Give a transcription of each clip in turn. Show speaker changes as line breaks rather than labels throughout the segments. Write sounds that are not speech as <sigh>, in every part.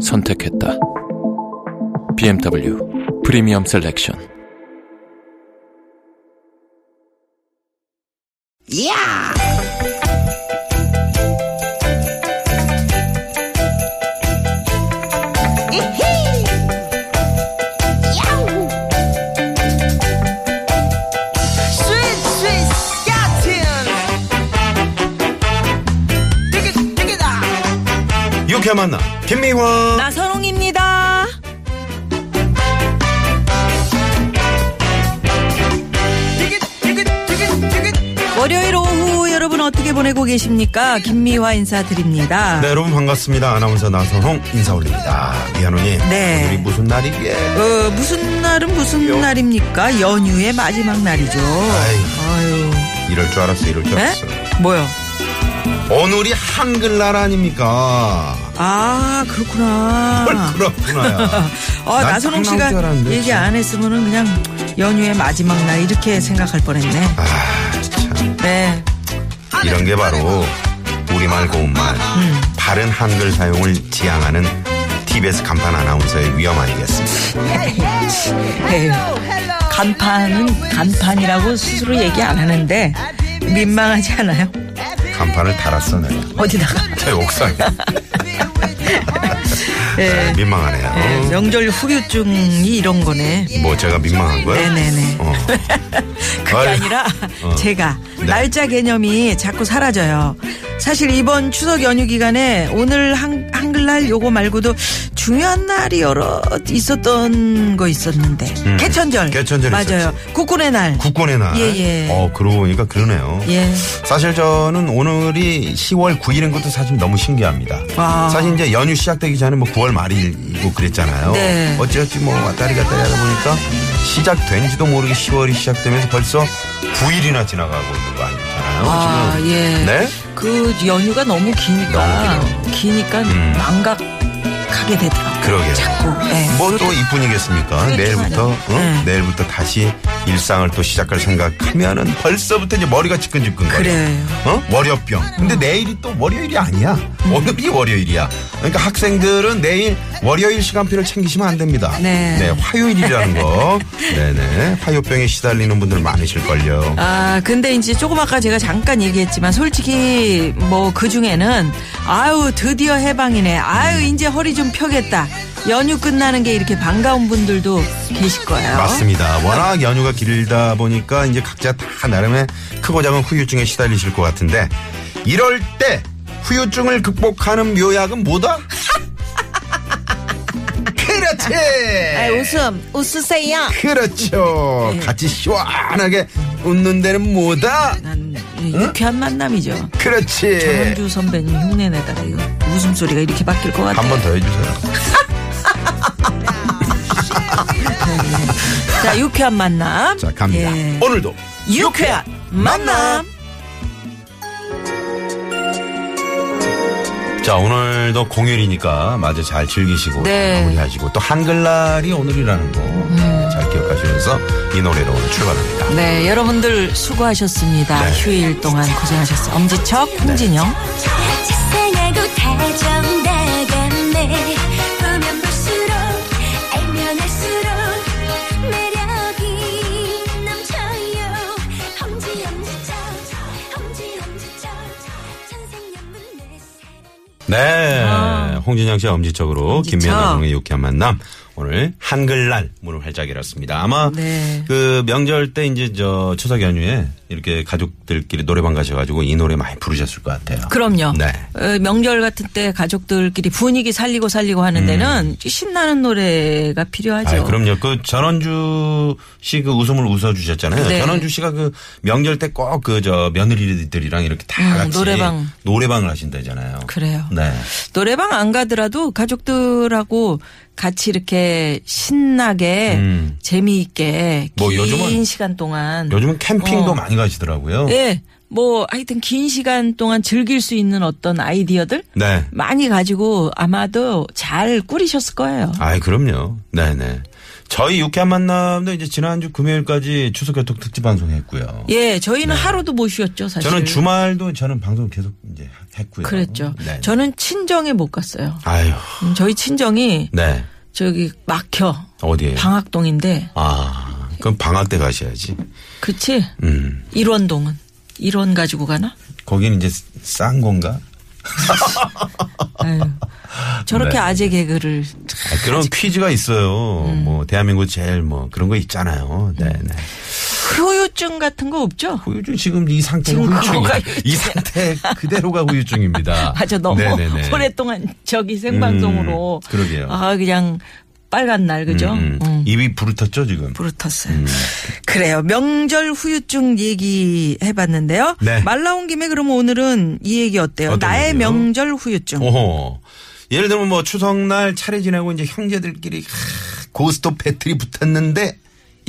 선택했다. BMW 프리미엄 셀렉션.
야!
유쾌 만나 김미화
나선홍입니다. 월요일 오후 여러분 어떻게 보내고 계십니까? 김미화 인사드립니다.
네 여러분 반갑습니다 아나운서 나선홍 인사 올립니다 미아노님
네.
오늘이 무슨 날이게
어, 무슨 날은 무슨
요.
날입니까? 연휴의 마지막 날이죠. 아유.
이럴 줄 알았어 이럴 줄
네?
알았어
뭐요?
오늘이 한글날 아닙니까
아, 그렇구나.
뭘 그렇구나야 <laughs>
어,
난
나선홍 씨가 얘기
참.
안 했으면은 그냥 연휴의 마지막 날 이렇게 생각할 뻔했네.
아 참
네.
이런 게 바로 우리말 고운말
음.
바른 한글 사용을 지향하는 TBS 간판 아나운서의 위험 아니겠습니까
에휴, <laughs> 간판은 간판이라고 스스로 얘기 안 하는데 민망하지 않아요?
간판을 달았어 내가
어디다가?
제 옥상에
예. <laughs>
민망하네요
예, 명절 후유증이 이런 거네.
뭐 제가 민망한 거야?
네네네.
어. <laughs>
그게
아유,
아니라
어.
제가
네.
날짜 개념이 자꾸 사라져요. 사실 이번 추석 연휴 기간에 오늘 한, 한글날 요거 말고도 중요한 날이 여러 있었던 거 있었는데
음.
개천절.
개천절
맞아요.
있었지.
국군의 날.
국권의 날.
예, 예.
어, 그러고 보니까 그러네요.
예.
사실 저는 오늘이 10월 9일인 것도 사실 너무 신기합니다.
아.
사실 이제 연휴 시작되기 전에 뭐 9월 말이고 그랬잖아요.
네.
어찌어찌 뭐 왔다리 갔다리 하다 보니까 시작된지도 모르게 10월이 시작되면서 벌써 9일이나 지나가고 있는 거 아니잖아요.
아,
지금.
예.
네?
그 연휴가 너무 기니까
너무
기니까
음.
망각 하게 되더라고요.
그러게요.
자꾸. 예.
뭐또 이뿐이겠습니까?
그게
내일부터,
좀
어?
네.
내일부터 다시 일상을 또 시작할 생각하면은 벌써부터 이제 머리가 지끈지끈 거려.
그래요.
어? 월요병. 근데 내일이 또 월요일이 아니야. 오늘이 월요일이야. 그러니까 학생들은 내일 월요일 시간표를 챙기시면 안 됩니다.
네.
화요일이라는 거. 네네. <laughs> 화요병에 시달리는 분들 많으실걸요.
아, 근데 이제 조금 아까 제가 잠깐 얘기했지만 솔직히 뭐 그 중에는 아유, 드디어 해방이네. 아유, 이제 허리 좀 펴겠다. 연휴 끝나는 게 이렇게 반가운 분들도 계실 거예요.
맞습니다. 워낙 연휴가 길다 보니까 이제 각자 다 나름의 크고 작은 후유증에 시달리실 것 같은데 이럴 때 후유증을 극복하는 묘약은 뭐다? <laughs> 그렇지!
아, 웃음, 웃으세요.
그렇죠. 같이 시원하게 웃는 데는 뭐다?
난 유쾌한 만남이죠.
그렇지.
정은주 선배님 흉내내다가 이거 웃음소리가 이렇게 바뀔 것 같아요.
한 번 더 해주세요. <laughs>
자, 유쾌한 만남.
자, 갑니다.
예.
오늘도
유쾌한 만남.
자, 오늘도 공휴일이니까 마저 잘 즐기시고
네.
마무리하시고 또 한글날이 오늘이라는 거 잘 기억하시면서 이 노래로 오늘 출발합니다.
네, 여러분들 수고하셨습니다.
네.
휴일 동안 고생하셨어요. 엄지척, 홍진영.
다정다감네
네.
아.
홍진영 씨의 엄지척으로
엄지척.
김미연 나동의 유쾌한 만남. 오늘 한글날 문을 활짝 열었습니다. 아마
네.
그 명절 때 이제 저 추석 연휴에 이렇게 가족들끼리 노래방 가셔가지고 이 노래 많이 부르셨을 것 같아요.
그럼요.
네.
어, 명절 같은 때 가족들끼리 분위기 살리고 살리고 하는 데는 신나는 노래가 필요하죠.
음. 아, 그럼요. 그 전원주 씨 그 웃음을 웃어주셨잖아요.
네.
전원주 씨가 그 명절 때 꼭 그 저 며느리들이랑 이렇게 다
음,
같이
노래방.
노래방을 하신다잖아요.
그래요.
네.
노래방 안 가더라도 가족들하고 같이 이렇게 신나게
음.
재미있게
뭐
긴
요즘은-
시간 동안
요즘은 캠핑도
어.
많이 가시더라고요.
예. 뭐 하여튼 긴 시간 동안 즐길 수 있는 어떤 아이디어들
네.
많이 가지고 아마도 잘 꾸리셨을 거예요.
아이, 그럼요. 네네. 저희 유쾌한 만남도 이제 지난주 금요일까지 추석 교통 특집 방송했고요.
예, 저희는 하루도 못 쉬었죠, 사실.
네. 저는 주말도 저는 방송 계속 이제 했고요.
그랬죠.
네.
저는 친정에 못 갔어요.
아유.
음, 저희 친정이
네.
저기 막혀.
어디에요?
방학동인데.
아, 그럼 방학 때 가셔야지.
그치?
음.
일원동은. 일원 가지고 가나?
거기는 이제 싼 건가? <laughs>
아유. 저렇게
네.
아재 개그를.
아, 그런 퀴즈가 있어요.
음.
뭐 대한민국 제일 뭐 그런 거 있잖아요. 네, 네.
후유증 같은 거 없죠?
후유증 지금 이 상태 후유증이 상태 그대로가 후유증입니다. <laughs>
맞아, 너무
네네네.
오랫동안 저기 생방송으로.
음, 그러게요.
아, 그냥 빨간 날, 그죠?
음, 음.
음.
입이 부르텄죠 지금.
부르텄어요. 그래요. 명절 후유증 얘기 해봤는데요.
네.
말 나온 김에 그럼 오늘은 이 얘기 어때요? 나의
얘기요?
명절 후유증.
오호. 예를 들면 뭐 추석날 차례 지내고 이제 형제들끼리 하, 고스톱 배틀이 붙었는데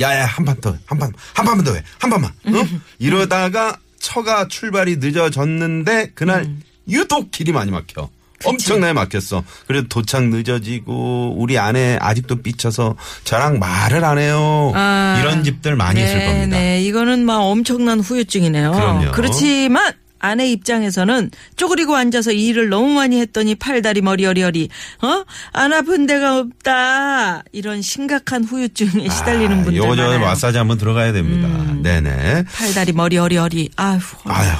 야야 한 판 더 한 판 한 판만 더 해 한 판만 어? <laughs> 이러다가 처가 출발이 늦어졌는데 그날
음.
유독 길이 많이 막혀 엄청나게 막혔어 그래도 도착 늦어지고 우리 아내 아직도 삐쳐서 저랑 말을 안 해요
아,
이런 집들 많이 있을 겁니다
네, 이거는 막 엄청난 후유증이네요.
그럼요.
그렇지만 아내 입장에서는 쪼그리고 앉아서 일을 너무 많이 했더니 팔다리 머리 어리어리 어? 안 아픈 데가 없다. 이런 심각한 후유증에 시달리는
아,
분들
요거 저
많아요. 음.
마사지 한번 들어가야 됩니다 네네
팔다리 머리 어리어리. 아휴.
아휴.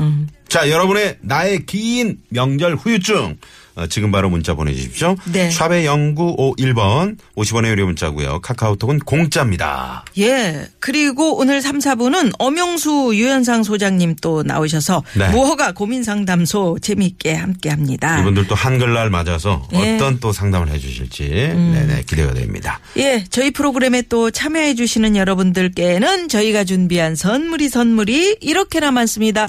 음.
자, 여러분의 나의 긴 명절 후유증. 어, 지금 바로 문자 보내주십시오.
네.
샵의 0951번 50원의 유료 문자고요. 카카오톡은 공짜입니다.
예. 그리고 오늘 3, 4부는 엄영수 유현상 소장님 또 나오셔서
네.
무허가 고민 상담소 재미있게 함께 합니다.
이분들 또 한글날 맞아서
예. 음.
어떤 또 상담을 해주실지 네네 기대가 됩니다.
예, 저희 프로그램에 또 참여해 주시는 여러분들께는 저희가 준비한 선물이 선물이 이렇게나 많습니다.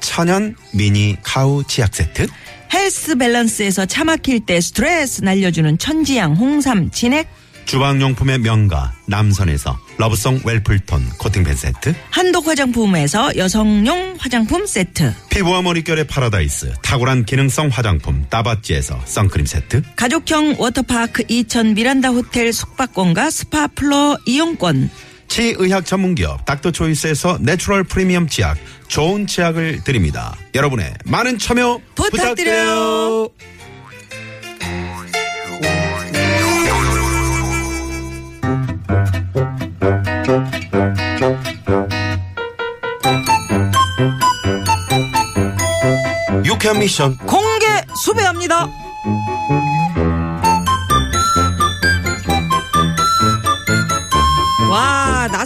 천연 미니 카우 치약 세트.
헬스 밸런스에서 차 막힐 때 스트레스 날려주는 천지양 홍삼 진액.
주방용품의 명가 남선에서 러브송 웰플톤 코팅팬 세트.
한독 화장품에서 여성용 화장품 세트.
피부와 머릿결의 파라다이스 탁월한 기능성 화장품 따바찌에서 선크림 세트.
가족형 워터파크 이천 미란다 호텔 숙박권과 스파 플러스 이용권
치의학 전문기업 닥터초이스에서 내추럴 프리미엄 치약 좋은 치약을 드립니다 여러분의 많은 참여
부탁드려요.
부탁드려요 유쾌한 미션
공개 수배합니다.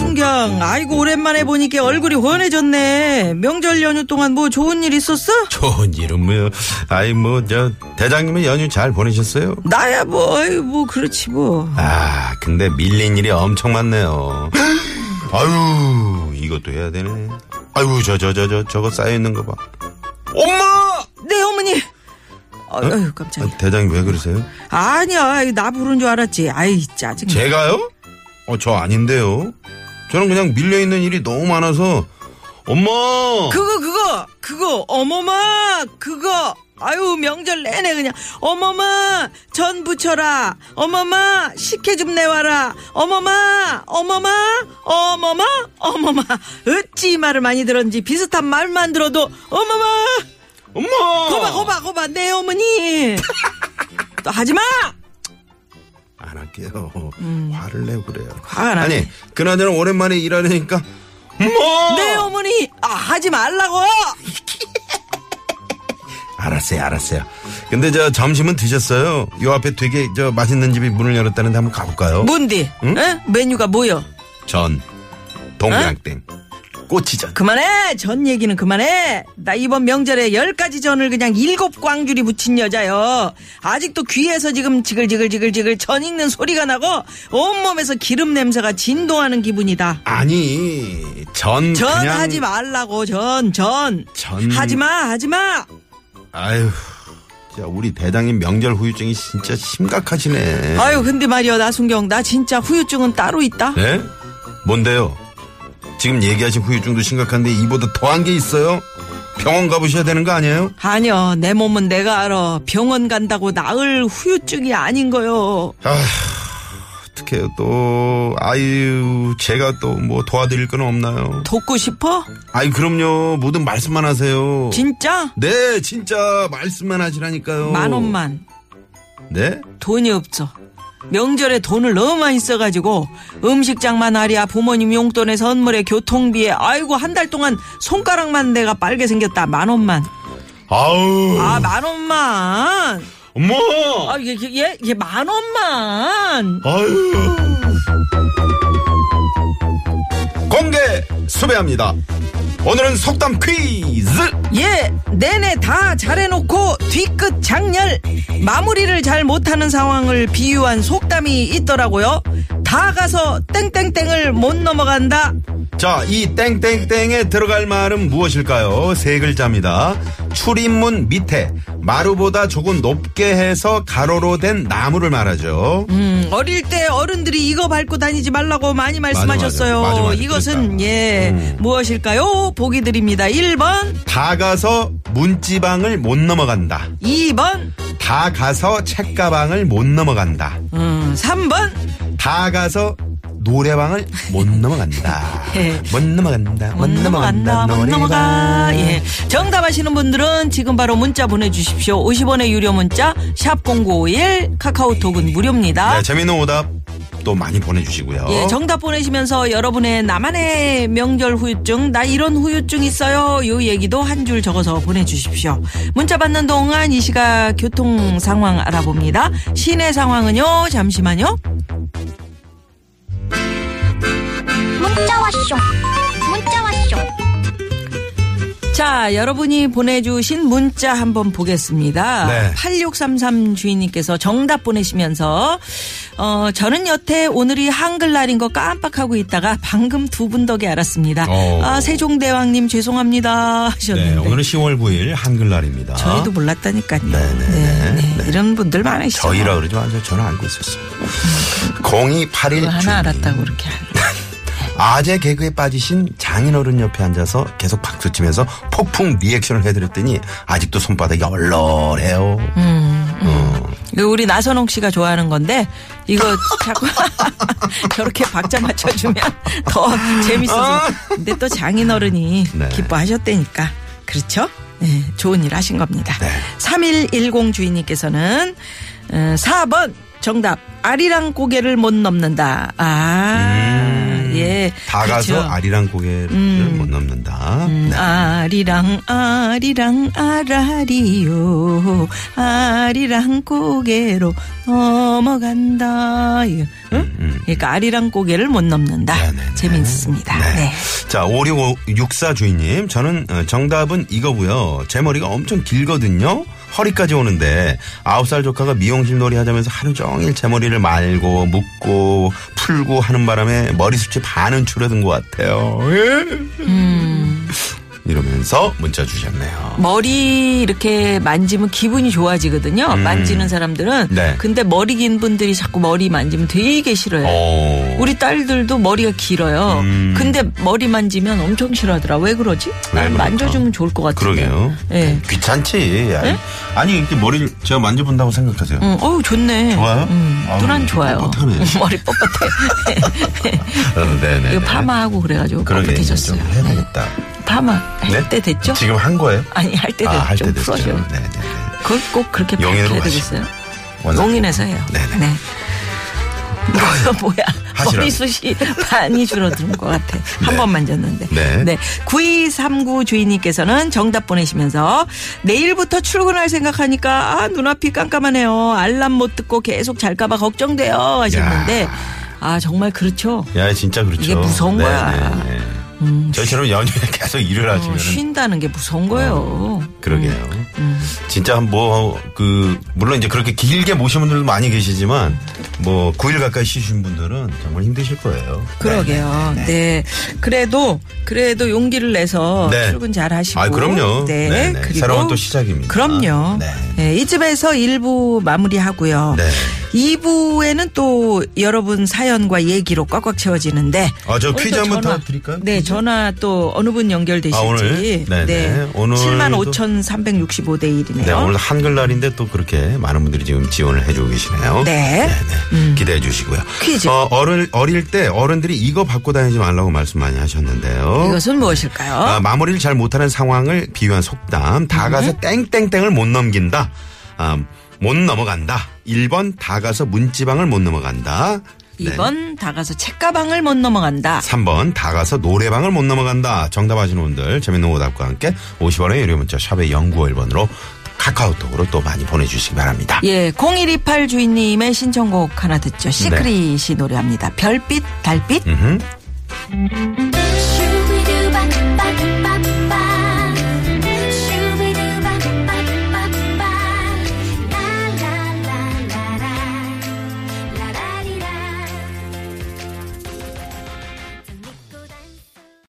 나순경 아이고 오랜만에 보니까 얼굴이 훤해졌네 명절 연휴 동안 뭐 좋은 일 있었어?
좋은 일은 뭐 아이 뭐 저 대장님은 연휴 잘 보내셨어요?
나야 뭐 아이 뭐 그렇지 뭐
아, 근데 밀린 일이 엄청 많네요. 아유, 이것도 해야 되네. 아유, 저, 저, 저, 저, 저거 쌓여 있는 거 봐. 엄마!
네 어머니 아유 깜짝이야
아, 대장님 왜 그러세요?
아니야 나 부른 줄 알았지 아이 짜증나
제가요? 어, 저 아닌데요. 저는 그냥 밀려있는 일이 너무 많아서, 엄마!
그거 그거 그거 어머마 그거. 아유 명절 내내 그냥 어머마 전 부쳐라. 어머마 식혜 좀 내와라. 어머마 어머마 어머마 어머마. 어찌 이 말을 많이 들었는지 비슷한 말만 들어도 어머마!
엄마!
거봐 거봐 거봐 내 어머니. <laughs> 또 하지마
안 할게요. 화를 내고 그래요.
음. 화가 나네.
아니, 그나저나 오랜만에 일하려니까, 엄마!
내 어머니 아 하지 말라고 <laughs>
알았어요, 알았어요. 근데 저 점심은 드셨어요? 요 앞에 되게 저 맛있는 집이 문을 열었다는데 한번 가볼까요?
뭔디
응?
에? 메뉴가 뭐여
전, 동양땡, 꼬치전.
그만해 전 얘기는 그만해 나 이번 명절에 열 가지 전을 그냥 일곱 광줄이 붙인 여자요 아직도 귀에서 지금 지글지글지글지글 전 익는 소리가 나고 온몸에서 기름 냄새가 진동하는 기분이다
아니, 전,
전
그냥.
하지 말라고 전 전
전-
하지마 하지마
아유, 진짜 우리 대장님 명절 후유증이 진짜 심각하시네.
아유 근데 말이야 나순경 나 진짜 후유증은 따로 있다
네? 뭔데요? 지금 얘기하신 후유증도 심각한데 이보다 더한 게 있어요? 병원 가보셔야 되는 거 아니에요?
아니요 내 몸은 내가 알아 병원 간다고 나을 후유증이 아닌 거요
어떡해요 또 아유 제가 또 뭐 도와드릴 건 없나요?
돕고 싶어?
아이 그럼요 뭐든 말씀만 하세요
진짜?
네 진짜 말씀만 하시라니까요
만 원만
네?
돈이 없어. 명절에 돈을 너무 많이 써가지고 음식장만 하랴 부모님 용돈에 선물에 교통비에 아이고 한 달 동안 손가락만 내가 빨개 생겼다. 만 원만.
아우.
아 만 원만.
엄마
아 이게 이게 얘, 얘만 원만.
아유. 공개 수배합니다 오늘은 속담 퀴즈.
얘 내내 다 잘해놓고 뒤끝 장렬. 마무리를 잘 못하는 상황을 비유한 속담이 있더라고요. 다 가서 땡땡땡을 못 넘어간다
자, 이 땡땡땡에 들어갈 말은 무엇일까요? 세 글자입니다. 출입문 밑에 마루보다 조금 높게 해서 가로로 된 나무를 말하죠.
음, 어릴 때 어른들이 이거 밟고 다니지 말라고 많이 말씀하셨어요.
맞아, 맞아. 맞아.
이것은. 예
음.
무엇일까요? 보기 드립니다. 1번,
다 가서 문지방을 못 넘어간다.
2번,
다 가서 책가방을 못 넘어간다.
음, 3번,
다 가서 노래방을 못 넘어간다.
예.
못 넘어간다. 못
못
넘어간다.
넘어간다, 못. 넘어가. 예. 정답하시는 분들은 지금 바로 문자 보내주십시오. 50원의 유료 문자, 샵 0951, 카카오톡은 무료입니다.
네, 재밌는 오답 또 많이 보내주시고요.
예, 정답 보내시면서 여러분의 나만의 명절 후유증, 나 이런 후유증 있어요. 요 얘기도 한 줄 적어서 보내주십시오. 문자 받는 동안 이 시각 교통 상황 알아봅니다. 시내 상황은요, 잠시만요.
왔쇼 문자 왔쇼
자, 여러분이 보내주신 문자 한번 보겠습니다.
네.
8633 주인님께서 정답 보내시면서, 어, 저는 여태 오늘이 한글날인 거 깜빡하고 있다가 방금 두 분 덕에 알았습니다.
어.
아, 세종대왕님 죄송합니다. 하셨는데.
네, 오늘은 10월 9일 한글날입니다.
저희도 몰랐다니까요.
네네네.
네, 네. 이런 분들 많으시죠.
저희라 그러지 마세요. 저는 알고 있었어요. 0281
그거 하나
주님.
알았다고 그렇게 하는.
아재 개그에 빠지신 장인어른 옆에 앉아서 계속 박수치면서 폭풍 리액션을 해드렸더니 아직도 손바닥이 얼얼해요. 어.
이거 우리 나선홍 씨가 좋아하는 건데 이거 <laughs> 자꾸 <laughs> 저렇게 박자 맞춰주면 더 재밌어서. 근데 또 장인어른이
아. 네.
기뻐하셨다니까. 그렇죠? 네, 좋은 일 하신 겁니다.
네.
3110 주인님께서는 어, 4번 정답 아리랑 고개를 못 넘는다. 아, 예.
음. 다
그렇죠.
가서 아리랑 고개를 못 넘는다.
음,
네.
아리랑 아리랑 아라리요 아리랑 고개로 넘어간다. 이거, 응? 그러니까 아리랑 고개를 못 넘는다.
음, 네네네.
재밌습니다.
네.
네.
자, 5664 주인님. 저는 어, 정답은 이거고요. 제 머리가 엄청 길거든요. 허리까지 오는데 아홉 살 조카가 미용실 놀이 하자면서 하루 종일 제 머리를 말고 묶고 풀고 하는 바람에 머리숱이 반은 줄어든 것 같아요. 예? <laughs> 이러면서 문자 주셨네요.
머리 이렇게 만지면 기분이 좋아지거든요. 만지는 사람들은.
음. 네.
근데 머리 긴 분들이 자꾸 머리 만지면 되게 싫어요.
오.
우리 딸들도 머리가 길어요.
음.
근데 머리 만지면 엄청 싫어하더라. 왜 그러지? 왜난
그럴까?
만져주면 좋을 것 같은데.
그러게요.
예.
귀찮지. 아니, 아니, 이렇게 머리를 제가 만져본다고 생각하세요.
응, 어우 좋네.
좋아요?
음,
아우,
뚜란 좋아요.
뻣뻣하네. <laughs>
머리 뻣뻣해. <laughs>
어, 네네.
이거 파마하고 그래가지고
그러게
뻣뻣해졌어요.
해야 되겠다.
파마 할
네?
때 됐죠?
지금 한 거예요?
아니 할 때 됐죠.
아, 할때 됐죠.
풀어줘.
네네네.
그걸 꼭 그렇게 밝혀야. 되겠어요? 용인에서 해요.
네네.
네. 뭐야, <laughs> 뭐야.
하시라고.
머리숱이 많이 줄어드는 것 같아. 한
네.
번 만 졌는데.
네.
9239 주인님께서는 정답 보내시면서 내일부터 출근할 생각하니까 아, 눈앞이 깜깜하네요. 알람 못 듣고 계속 잘까봐 걱정돼요. 하셨는데 아, 정말 그렇죠.
야, 진짜 그렇죠.
이게 무서운 거야.
네네. 저희처럼 연휴에 계속 일을
어,
하시면
쉰다는 게 무서운 거예요.
그러게요.
음.
진짜 뭐, 그, 물론 이제 그렇게 길게 모신 분들도 많이 계시지만, 뭐, 9일 가까이 쉬신 분들은 정말 힘드실 거예요.
그러게요. 네. 그래도 그래도 용기를 내서
네.
출근 잘 하시고.
아, 그럼요.
네.
네, 네.
그리고
새로운 또 시작입니다.
그럼요.
네.
네. 이쯤에서 1부 마무리하고요.
네.
2부에는 또 여러분 사연과 얘기로 꽉꽉 채워지는데.
아, 저
오늘
퀴즈
또
한번 더 드릴까요?
네,
퀴즈?
전화 또 어느 분 연결되실지.
아, 오늘? 네네. 오늘도-
75,365대 1이네요.
네, 오늘 한글날인데 또 그렇게 많은 분들이 지금 지원을 해주고 계시네요.
네.
네네. 기대해 주시고요.
퀴즈.
어, 어릴, 어릴 때 어른들이 이거 받고 다니지 말라고 말씀 많이 하셨는데요.
이것은 무엇일까요?
아, 마무리를 잘 못하는 상황을 비유한 속담. 다 가서 땡땡땡을 못 넘긴다. 아, 못 넘어간다. 1번 다 가서 문지방을 못 넘어간다. 네.
2번 다가서 책가방을 못 넘어간다.
3번 다 가서 노래방을 못 넘어간다. 정답 아시는 분들 재밌는 오답과 함께 50원의 유료 문자 샵의 0951번으로 카카오톡으로 또 많이 보내주시기 바랍니다.
예, 0128 주인님의 신청곡 하나 듣죠. 시크릿이 노래합니다. 별빛, 달빛.
음흠.